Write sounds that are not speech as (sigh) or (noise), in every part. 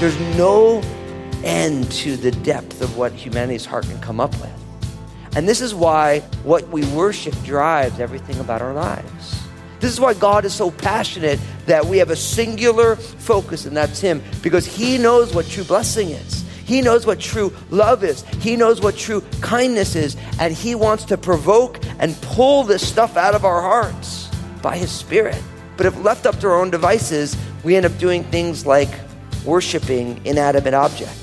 There's no end to the depth of what humanity's heart can come up with. And this is why what we worship drives everything about our lives. This is why God is so passionate that we have a singular focus, and that's Him, because He knows what true blessing is. He knows what true love is. He knows what true kindness is. And He wants to provoke and pull this stuff out of our hearts by His Spirit. But if left up to our own devices, we end up doing things like worshiping inanimate objects.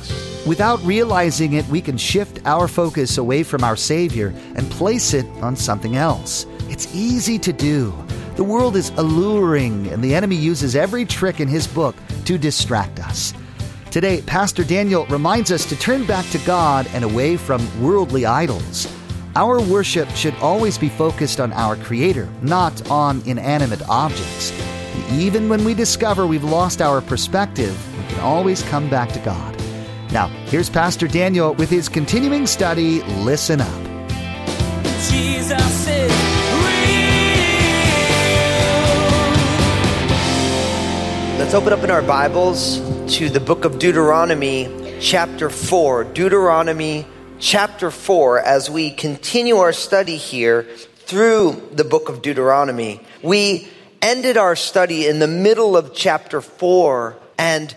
Without realizing it, we can shift our focus away from our Savior and place it on something else. It's easy to do. The world is alluring, and the enemy uses every trick in his book to distract us. Today, Pastor Daniel reminds us to turn back to God and away from worldly idols. Our worship should always be focused on our Creator, not on inanimate objects. And even when we discover we've lost our perspective, we can always come back to God. Now, here's Pastor Daniel with his continuing study Listen Up. Jesus is real. Let's open up in our Bibles to the book of Deuteronomy, chapter 4. Deuteronomy, chapter 4, as we continue our study here through the book of Deuteronomy. We ended our study in the middle of chapter 4, and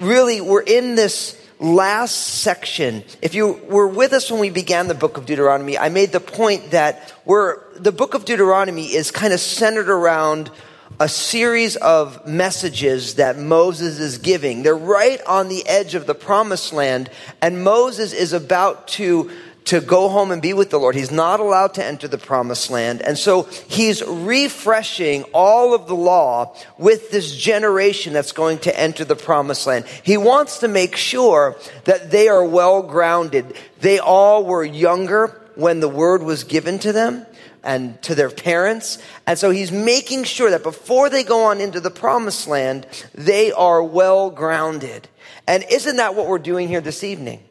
really we're in this last section. If you were with us when we began the book of Deuteronomy, I made the point that we're, the book of Deuteronomy is kind of centered around a series of messages that Moses is giving. They're right on the edge of the promised land, and Moses is about to to go home and be with the Lord. He's not allowed to enter the promised land. And so he's refreshing all of the law with this generation that's going to enter the promised land. He wants to make sure that they are well grounded. They all were younger when the word was given to them and to their parents. And so he's making sure that before they go on into the promised land, they are well grounded. And isn't that what we're doing here this evening?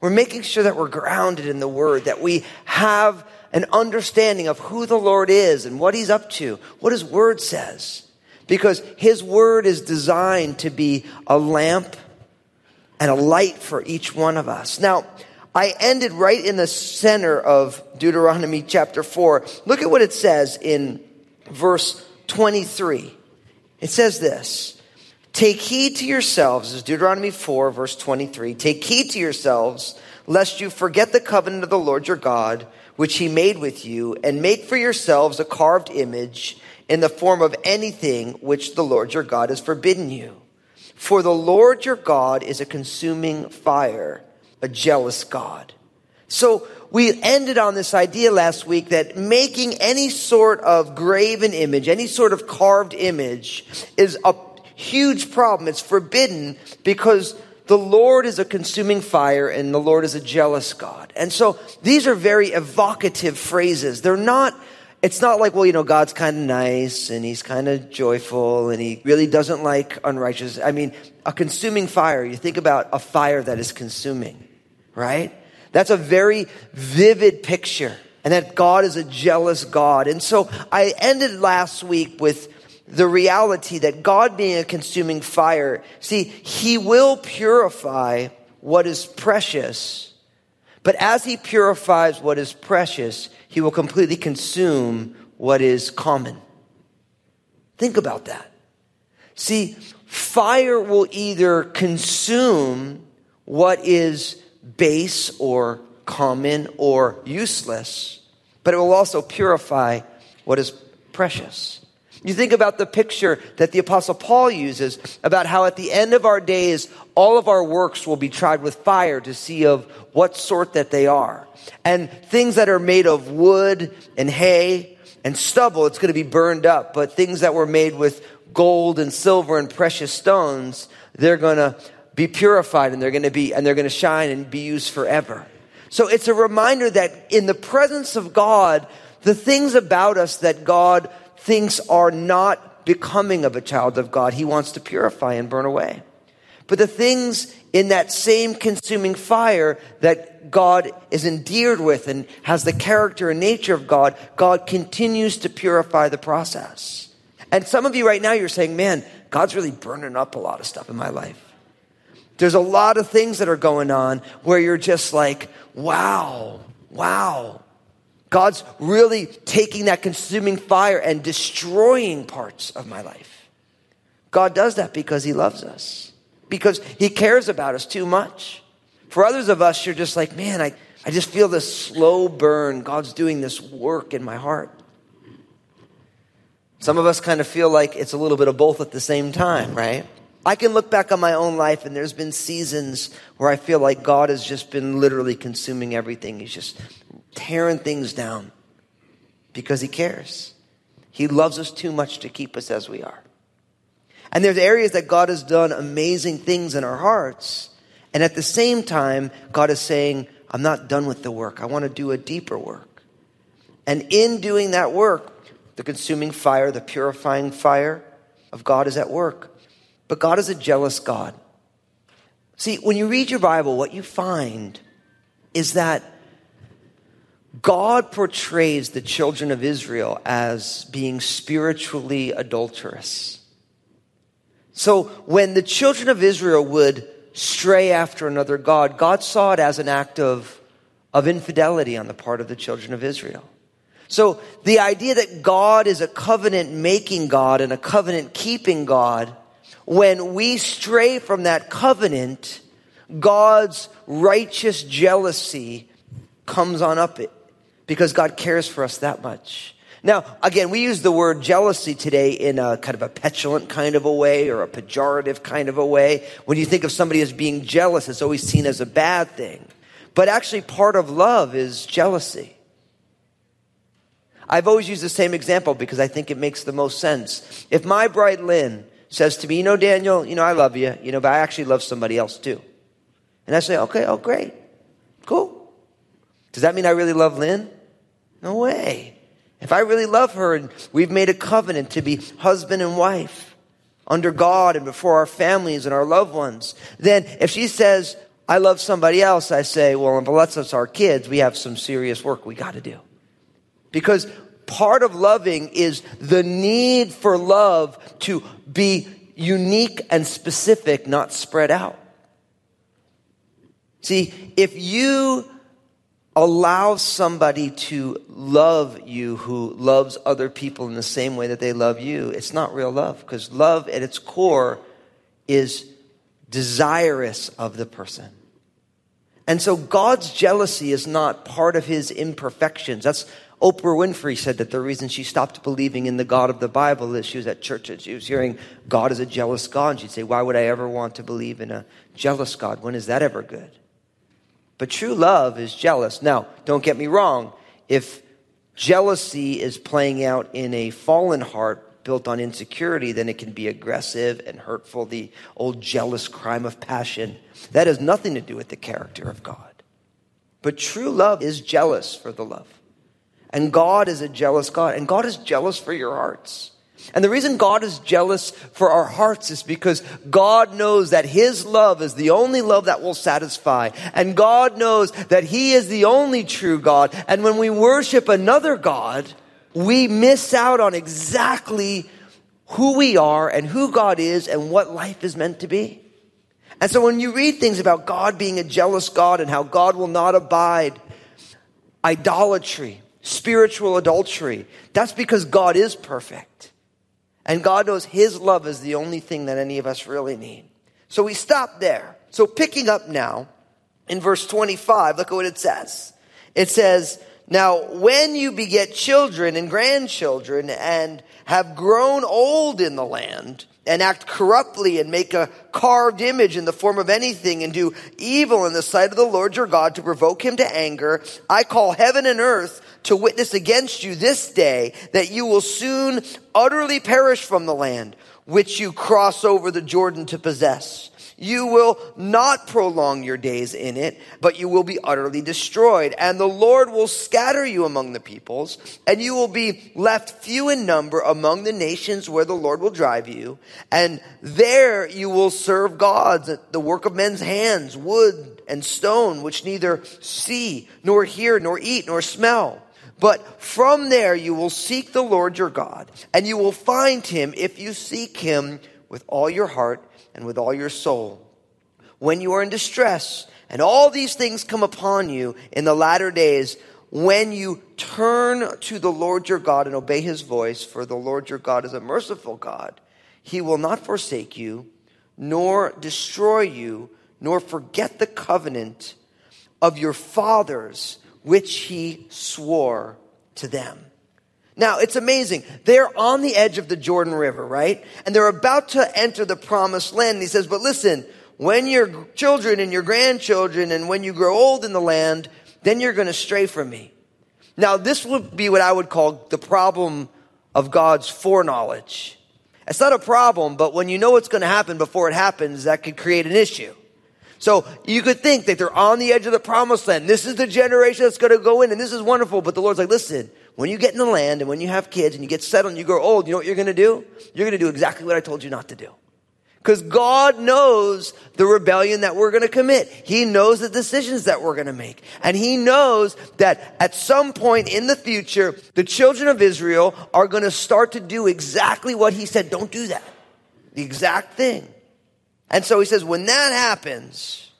We're making sure that we're grounded in the Word, that we have an understanding of who the Lord is and what He's up to, what His Word says. Because His Word is designed to be a lamp and a light for each one of us. Now, I ended right in the center of Deuteronomy chapter 4. Look at what it says in verse 23. It says this. Take heed to yourselves, this is Deuteronomy 4, verse 23. Take heed to yourselves, lest you forget the covenant of the Lord your God, which he made with you, and make for yourselves a carved image in the form of anything which the Lord your God has forbidden you. For the Lord your God is a consuming fire, a jealous God. So we ended on this idea last week that making any sort of graven image, any sort of carved image is a huge problem. It's forbidden because the Lord is a consuming fire and the Lord is a jealous God. And so these are very evocative phrases. They're not, it's not like, well, you know, God's kind of nice and he's kind of joyful and he really doesn't like unrighteous. I mean, a consuming fire, you think about a fire that is consuming, right? That's a very vivid picture and that God is a jealous God. And so I ended last week with the reality that God being a consuming fire, see, He will purify what is precious, but as He purifies what is precious, He will completely consume what is common. Think about that. See, fire will either consume what is base or common or useless, but it will also purify what is precious. You think about the picture that the apostle Paul uses about how at the end of our days, all of our works will be tried with fire to see of what sort that they are. And things that are made of wood and hay and stubble, it's going to be burned up. But things that were made with gold and silver and precious stones, they're going to be purified and they're going to be, and they're going to shine and be used forever. So it's a reminder that in the presence of God, the things about us that God thinks are not becoming of a child of God, he wants to purify and burn away. But the things in that same consuming fire that God is endeared with and has the character and nature of God, God continues to purify the process. And some of you right now, you're saying, man, God's really burning up a lot of stuff in my life. There's a lot of things that are going on where you're just like, wow, wow. God's really taking that consuming fire and destroying parts of my life. God does that because He loves us, because He cares about us too much. For others of us, you're just like, man, I, I just feel this slow burn. God's doing this work in my heart. Some of us kind of feel like it's a little bit of both at the same time, right? I can look back on my own life and there's been seasons where I feel like God has just been literally consuming everything. He's just tearing things down because He cares. He loves us too much to keep us as we are. And there's areas that God has done amazing things in our hearts. And at the same time, God is saying, I'm not done with the work. I want to do a deeper work. And in doing that work, the consuming fire, the purifying fire of God is at work. But God is a jealous God. See, when you read your Bible, what you find is that God portrays the children of Israel as being spiritually adulterous. So when the children of Israel would stray after another God, God saw it as an act of, of infidelity on the part of the children of Israel. So the idea that God is a covenant making God and a covenant keeping God, when we stray from that covenant, God's righteous jealousy comes on up it because God cares for us that much. Now, again, we use the word jealousy today in a kind of a petulant kind of a way or a pejorative kind of a way. When you think of somebody as being jealous, it's always seen as a bad thing. But actually, part of love is jealousy. I've always used the same example because I think it makes the most sense. If my bride Lynn says to me, you know, Daniel, you know, I love you, you know, but I actually love somebody else too. And I say, okay, oh, great. Cool. Does that mean I really love Lynn? No way. If I really love her and we've made a covenant to be husband and wife under God and before our families and our loved ones, then if she says, I love somebody else, I say, well, unless it's our kids, we have some serious work we got to do. Because part of loving is the need for love to be unique and specific, not spread out. See, if you allow somebody to love you who loves other people in the same way that they love you, it's not real love because love at its core is desirous of the person. And so God's jealousy is not part of his imperfections. That's Oprah Winfrey said that the reason she stopped believing in the God of the Bible is she was at church and she was hearing God is a jealous God. And she'd say, Why would I ever want to believe in a jealous God? When is that ever good? But true love is jealous. Now, don't get me wrong. If jealousy is playing out in a fallen heart built on insecurity, then it can be aggressive and hurtful, the old jealous crime of passion. That has nothing to do with the character of God. But true love is jealous for the love. And God is a jealous God. And God is jealous for your hearts. And the reason God is jealous for our hearts is because God knows that His love is the only love that will satisfy. And God knows that He is the only true God. And when we worship another God, we miss out on exactly who we are and who God is and what life is meant to be. And so when you read things about God being a jealous God and how God will not abide idolatry, spiritual adultery. That's because God is perfect. And God knows His love is the only thing that any of us really need. So we stop there. So picking up now in verse 25, look at what it says. It says, Now when you beget children and grandchildren and have grown old in the land, and act corruptly and make a carved image in the form of anything and do evil in the sight of the Lord your God to provoke him to anger, I call heaven and earth to witness against you this day that you will soon utterly perish from the land which you cross over the Jordan to possess. You will not prolong your days in it, but you will be utterly destroyed. And the Lord will scatter you among the peoples, and you will be left few in number among the nations where the Lord will drive you. And there you will serve gods, the work of men's hands, wood and stone, which neither see, nor hear, nor eat, nor smell. But from there you will seek the Lord your God, and you will find him if you seek him with all your heart and with all your soul. When you are in distress, and all these things come upon you in the latter days, when you turn to the Lord your God and obey his voice, for the Lord your God is a merciful God, he will not forsake you, nor destroy you, nor forget the covenant of your fathers, which he swore to them. Now, it's amazing. They're on the edge of the Jordan River, right? And they're about to enter the promised land. And he says, but listen, when your children and your grandchildren and when you grow old in the land, then you're going to stray from me. Now, this would be what I would call the problem of God's foreknowledge. It's not a problem, but when you know what's going to happen before it happens, that could create an issue. So you could think that they're on the edge of the promised land. This is the generation that's going to go in and this is wonderful. But the Lord's like, listen, when you get in the land and when you have kids and you get settled and you grow old, you know what you're going to do? You're going to do exactly what I told you not to do. Because God knows the rebellion that we're going to commit. He knows the decisions that we're going to make. And He knows that at some point in the future, the children of Israel are going to start to do exactly what He said, don't do that. The exact thing. And so He says, when that happens,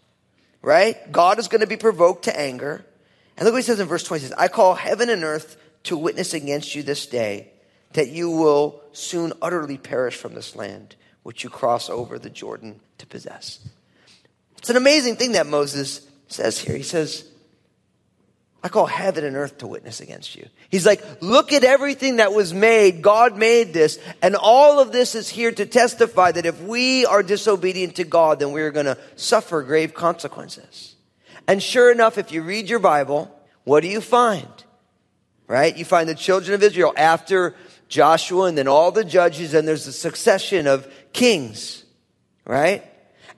right, God is going to be provoked to anger. And look what He says in verse 20. He says, I call heaven and earth to witness against you this day that you will soon utterly perish from this land which you cross over the Jordan to possess. It's an amazing thing that Moses says here. He says, I call heaven and earth to witness against you. He's like, look at everything that was made. God made this. And all of this is here to testify that if we are disobedient to God, then we're going to suffer grave consequences. And sure enough, if you read your Bible, what do you find? right? You find the children of Israel after Joshua and then all the judges, and there's a succession of kings, right?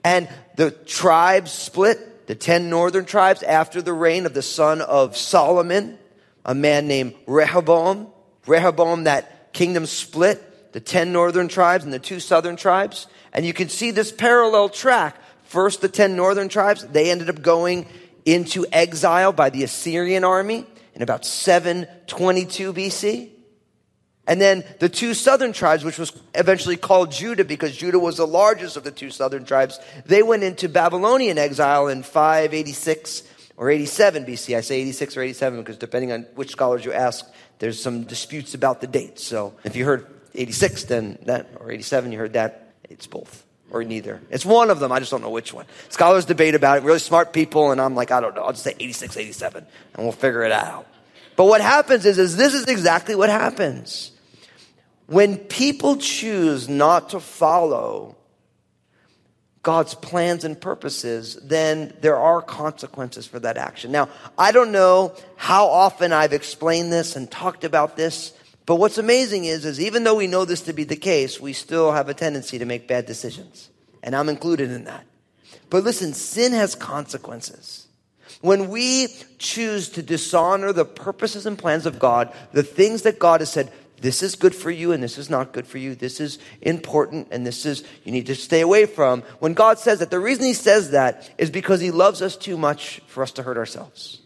And the tribes split, the 10 northern tribes after the reign of the son of Solomon, a man named Rehoboam. Rehoboam, that kingdom split, the 10 northern tribes and the two southern tribes. And you can see this parallel track. First, the 10 northern tribes, they ended up going into exile by the Assyrian army in about 722 BC. And then the two southern tribes, which was eventually called Judah because Judah was the largest of the two southern tribes, they went into Babylonian exile in 586 or 87 BC. I say 86 or 87 because depending on which scholars you ask, there's some disputes about the dates. So if you heard 86, then that, or 87, you heard that, it's both or neither. It's one of them. I just don't know which one. Scholars debate about it, really smart people, and I'm like, I don't know. I'll just say 86, 87, and we'll figure it out. But what happens is, is this is exactly what happens. When people choose not to follow God's plans and purposes, then there are consequences for that action. Now, I don't know how often I've explained this and talked about this, but what's amazing is, is even though we know this to be the case, we still have a tendency to make bad decisions. And I'm included in that. But listen, sin has consequences. When we choose to dishonor the purposes and plans of God, the things that God has said, this is good for you and this is not good for you. This is important and this is, you need to stay away from. When God says that, the reason He says that is because He loves us too much for us to hurt ourselves.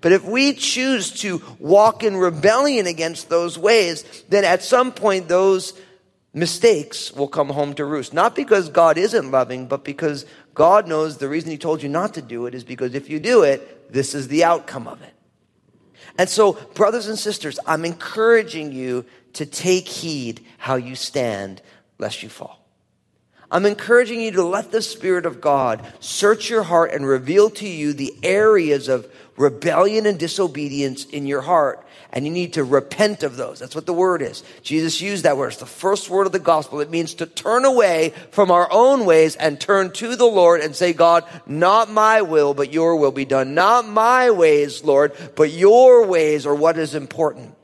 But if we choose to walk in rebellion against those ways, then at some point those mistakes will come home to roost. Not because God isn't loving, but because God knows the reason He told you not to do it is because if you do it, this is the outcome of it. And so, brothers and sisters, I'm encouraging you to take heed how you stand lest you fall. I'm encouraging you to let the Spirit of God search your heart and reveal to you the areas of rebellion and disobedience in your heart and you need to repent of those. That's what the word is. Jesus used that word. It's the first word of the gospel. It means to turn away from our own ways and turn to the Lord and say, God, not my will, but your will be done. Not my ways, Lord, but your ways are what is important.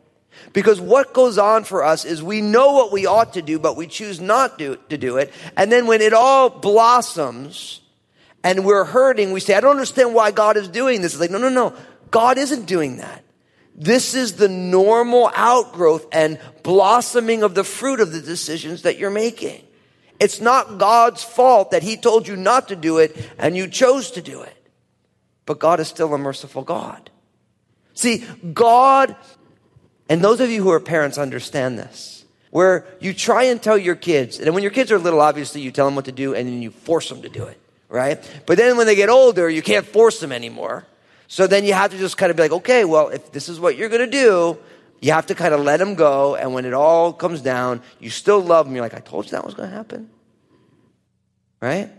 Because what goes on for us is we know what we ought to do, but we choose not to, to do it. And then when it all blossoms and we're hurting, we say, I don't understand why God is doing this. It's like, no, no, no. God isn't doing that. This is the normal outgrowth and blossoming of the fruit of the decisions that you're making. It's not God's fault that He told you not to do it and you chose to do it. But God is still a merciful God. See, God, and those of you who are parents understand this, where you try and tell your kids, and when your kids are little, obviously you tell them what to do and then you force them to do it, right? But then when they get older, you can't force them anymore. So then you have to just kind of be like, okay, well, if this is what you're going to do, you have to kind of let them go. And when it all comes down, you still love them. You're like, I told you that was going to happen. Right?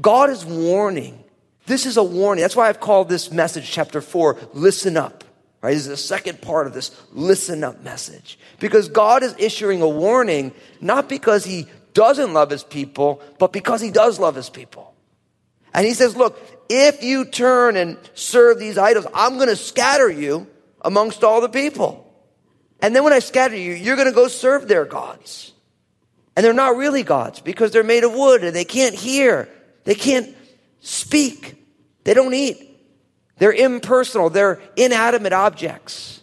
God is warning. This is a warning. That's why I've called this message, chapter four, listen up. Right? This is the second part of this listen up message. Because God is issuing a warning, not because he doesn't love his people, but because he does love his people. And he says, look, if you turn and serve these idols, I'm going to scatter you amongst all the people. And then when I scatter you, you're going to go serve their gods. And they're not really gods because they're made of wood and they can't hear. They can't speak. They don't eat. They're impersonal. They're inanimate objects.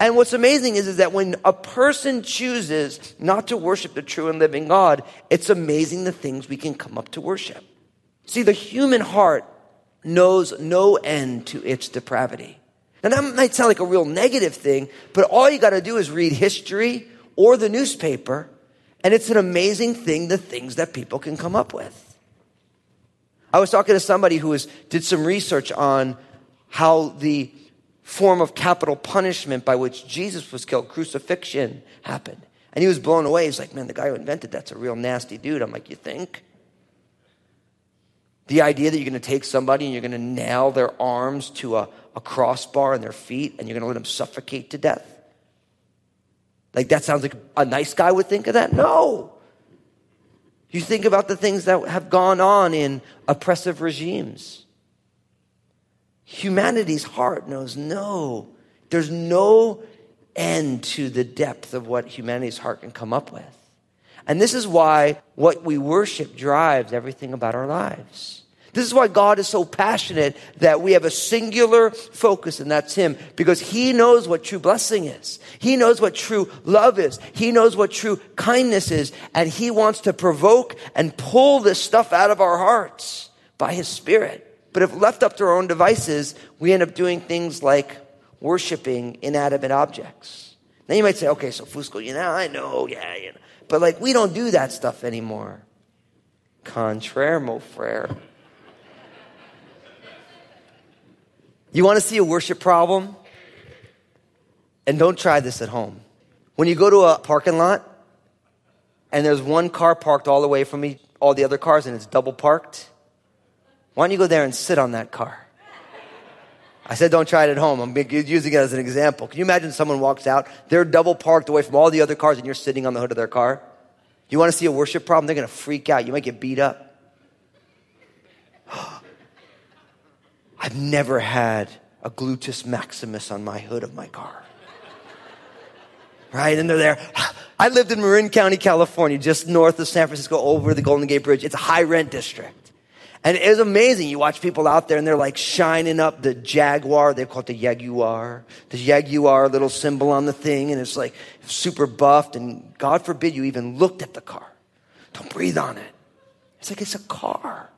And what's amazing is, is that when a person chooses not to worship the true and living God, it's amazing the things we can come up to worship. See, the human heart knows no end to its depravity. Now that might sound like a real negative thing, but all you gotta do is read history or the newspaper, and it's an amazing thing, the things that people can come up with. I was talking to somebody who was, did some research on how the form of capital punishment by which Jesus was killed, crucifixion, happened. And he was blown away. He's like, man, the guy who invented that's a real nasty dude. I'm like, you think? The idea that you're going to take somebody and you're going to nail their arms to a, a crossbar and their feet and you're going to let them suffocate to death? Like, that sounds like a nice guy would think of that? No. You think about the things that have gone on in oppressive regimes. Humanity's heart knows no, there's no end to the depth of what humanity's heart can come up with. And this is why what we worship drives everything about our lives. This is why God is so passionate that we have a singular focus, and that's Him, because He knows what true blessing is. He knows what true love is. He knows what true kindness is, and He wants to provoke and pull this stuff out of our hearts by His Spirit. But if left up to our own devices, we end up doing things like worshiping inanimate objects. Now you might say, okay, so Fusco, you know, I know, yeah, you know. But like, we don't do that stuff anymore. Contraire, mon frere. You want to see a worship problem? And don't try this at home. When you go to a parking lot and there's one car parked all the way from me, all the other cars and it's double parked, why don't you go there and sit on that car? I said don't try it at home. I'm using it as an example. Can you imagine someone walks out, they're double parked away from all the other cars and you're sitting on the hood of their car? You want to see a worship problem? They're going to freak out. You might get beat up. (gasps) I've never had a gluteus maximus on my hood of my car. Right? And they're there. (sighs) I lived in Marin County, California, just north of San Francisco over the Golden Gate Bridge. It's a high rent district. And it was amazing. You watch people out there and they're like shining up the Jaguar. They call it the Jaguar. The Jaguar little symbol on the thing. And it's like super buffed. And God forbid you even looked at the car. Don't breathe on it. It's like it's a car.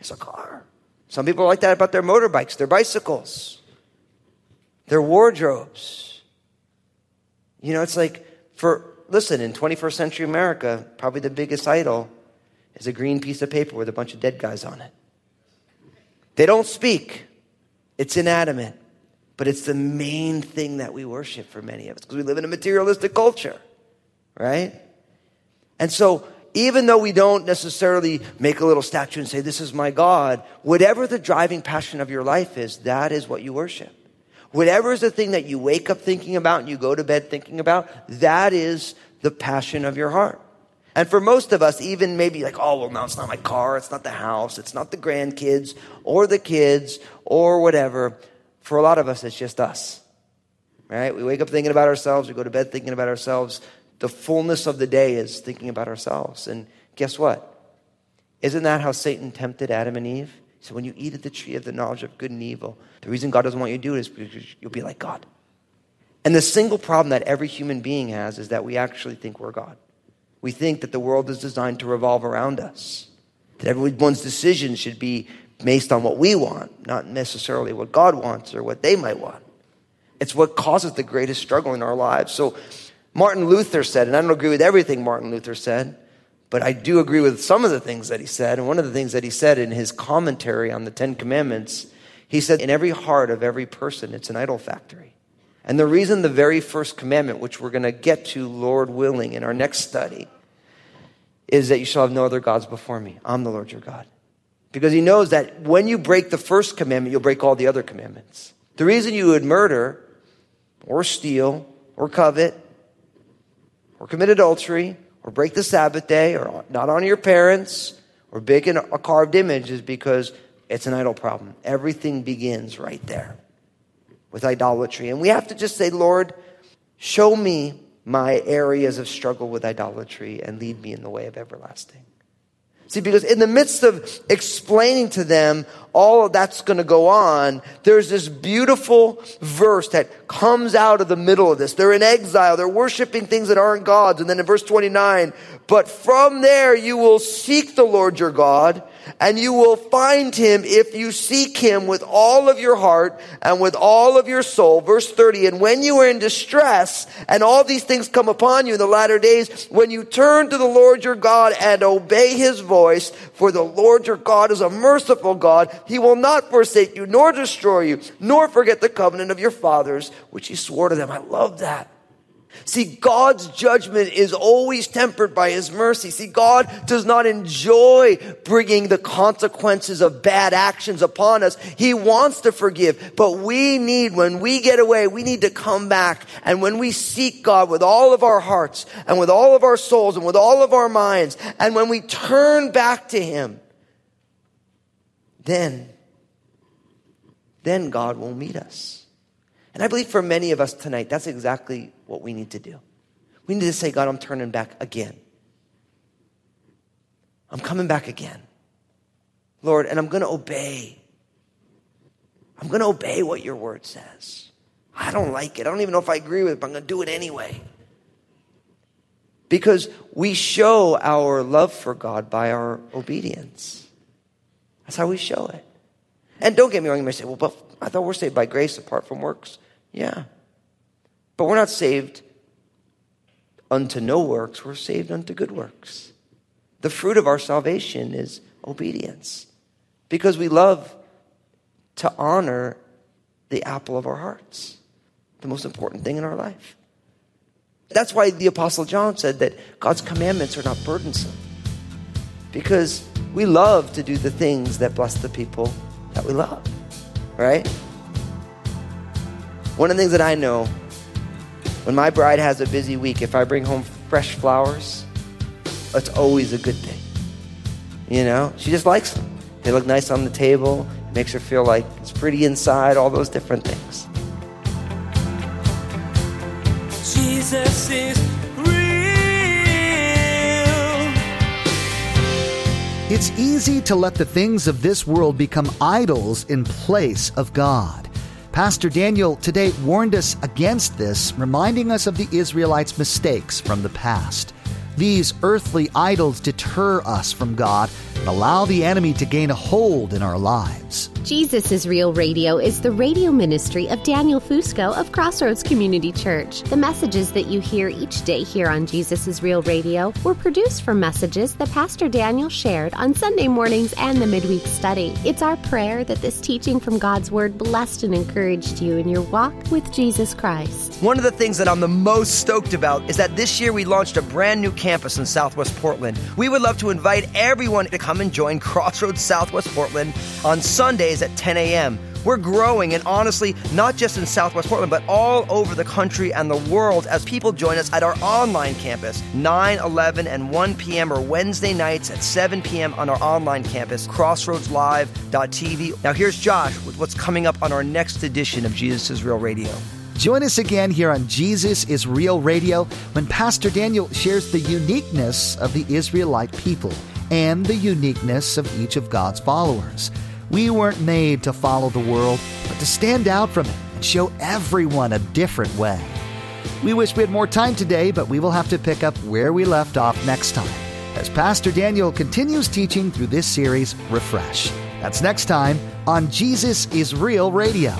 It's a car. Some people like that about their motorbikes, their bicycles, their wardrobes. You know, it's like for, listen, in 21st century America, probably the biggest idol is a green piece of paper with a bunch of dead guys on it. They don't speak, it's inanimate, but it's the main thing that we worship for many of us because we live in a materialistic culture, right? And so, even though we don't necessarily make a little statue and say, This is my God, whatever the driving passion of your life is, that is what you worship. Whatever is the thing that you wake up thinking about and you go to bed thinking about, that is the passion of your heart. And for most of us, even maybe like, oh, well, no, it's not my car, it's not the house, it's not the grandkids or the kids or whatever. For a lot of us, it's just us. right? We wake up thinking about ourselves, we go to bed thinking about ourselves. The fullness of the day is thinking about ourselves. And guess what? Isn't that how Satan tempted Adam and Eve? Said, when you eat of the tree of the knowledge of good and evil, the reason God doesn't want you to do it is because you'll be like God. And the single problem that every human being has is that we actually think we're God. We think that the world is designed to revolve around us, that everyone's decisions should be based on what we want, not necessarily what God wants or what they might want. It's what causes the greatest struggle in our lives. So, Martin Luther said, and I don't agree with everything Martin Luther said, but I do agree with some of the things that he said. And one of the things that he said in his commentary on the Ten Commandments, he said, In every heart of every person, it's an idol factory. And the reason the very first commandment, which we're going to get to, Lord willing, in our next study, is that you shall have no other gods before me. I'm the Lord your God. Because he knows that when you break the first commandment, you'll break all the other commandments. The reason you would murder, or steal, or covet, or commit adultery, or break the Sabbath day, or not honor your parents, or bake a carved image is because it's an idol problem. Everything begins right there with idolatry. And we have to just say, Lord, show me my areas of struggle with idolatry and lead me in the way of everlasting. See, because in the midst of explaining to them all of that's going to go on, there's this beautiful verse that comes out of the middle of this. They're in exile. They're worshiping things that aren't gods. And then in verse 29, but from there you will seek the Lord your God and you will find him if you seek him with all of your heart and with all of your soul. Verse 30, and when you are in distress and all these things come upon you in the latter days, when you turn to the Lord your God and obey his voice, for the Lord your God is a merciful God, he will not forsake you nor destroy you, nor forget the covenant of your fathers, which he swore to them. I love that. See, God's judgment is always tempered by His mercy. See, God does not enjoy bringing the consequences of bad actions upon us. He wants to forgive, but we need, when we get away, we need to come back. And when we seek God with all of our hearts and with all of our souls and with all of our minds, and when we turn back to Him, then, then God will meet us. And I believe for many of us tonight, that's exactly what we need to do. We need to say, God, I'm turning back again. I'm coming back again. Lord, and I'm going to obey. I'm going to obey what your word says. I don't like it. I don't even know if I agree with it, but I'm going to do it anyway. Because we show our love for God by our obedience. That's how we show it. And don't get me wrong, you may say, well, but I thought we're saved by grace apart from works. Yeah. But we're not saved unto no works, we're saved unto good works. The fruit of our salvation is obedience because we love to honor the apple of our hearts, the most important thing in our life. That's why the Apostle John said that God's commandments are not burdensome because we love to do the things that bless the people that we love, right? One of the things that I know when my bride has a busy week, if I bring home fresh flowers, it's always a good thing. You know, she just likes them. They look nice on the table, it makes her feel like it's pretty inside, all those different things. Jesus is real. It's easy to let the things of this world become idols in place of God. Pastor Daniel today warned us against this, reminding us of the Israelites' mistakes from the past. These earthly idols deter us from God and allow the enemy to gain a hold in our lives. Jesus is Real Radio is the radio ministry of Daniel Fusco of Crossroads Community Church. The messages that you hear each day here on Jesus is Real Radio were produced from messages that Pastor Daniel shared on Sunday mornings and the midweek study. It's our prayer that this teaching from God's Word blessed and encouraged you in your walk with Jesus Christ. One of the things that I'm the most stoked about is that this year we launched a brand new campus in Southwest Portland. We would love to invite everyone to come and join Crossroads Southwest Portland on Sundays at 10 a.m. We're growing, and honestly, not just in Southwest Portland, but all over the country and the world as people join us at our online campus. 9, 11, and 1 p.m. or Wednesday nights at 7 p.m. on our online campus, crossroadslive.tv. Now, here's Josh with what's coming up on our next edition of Jesus is Real Radio. Join us again here on Jesus is Real Radio when Pastor Daniel shares the uniqueness of the Israelite people and the uniqueness of each of God's followers. We weren't made to follow the world, but to stand out from it and show everyone a different way. We wish we had more time today, but we will have to pick up where we left off next time as Pastor Daniel continues teaching through this series, Refresh. That's next time on Jesus is Real Radio.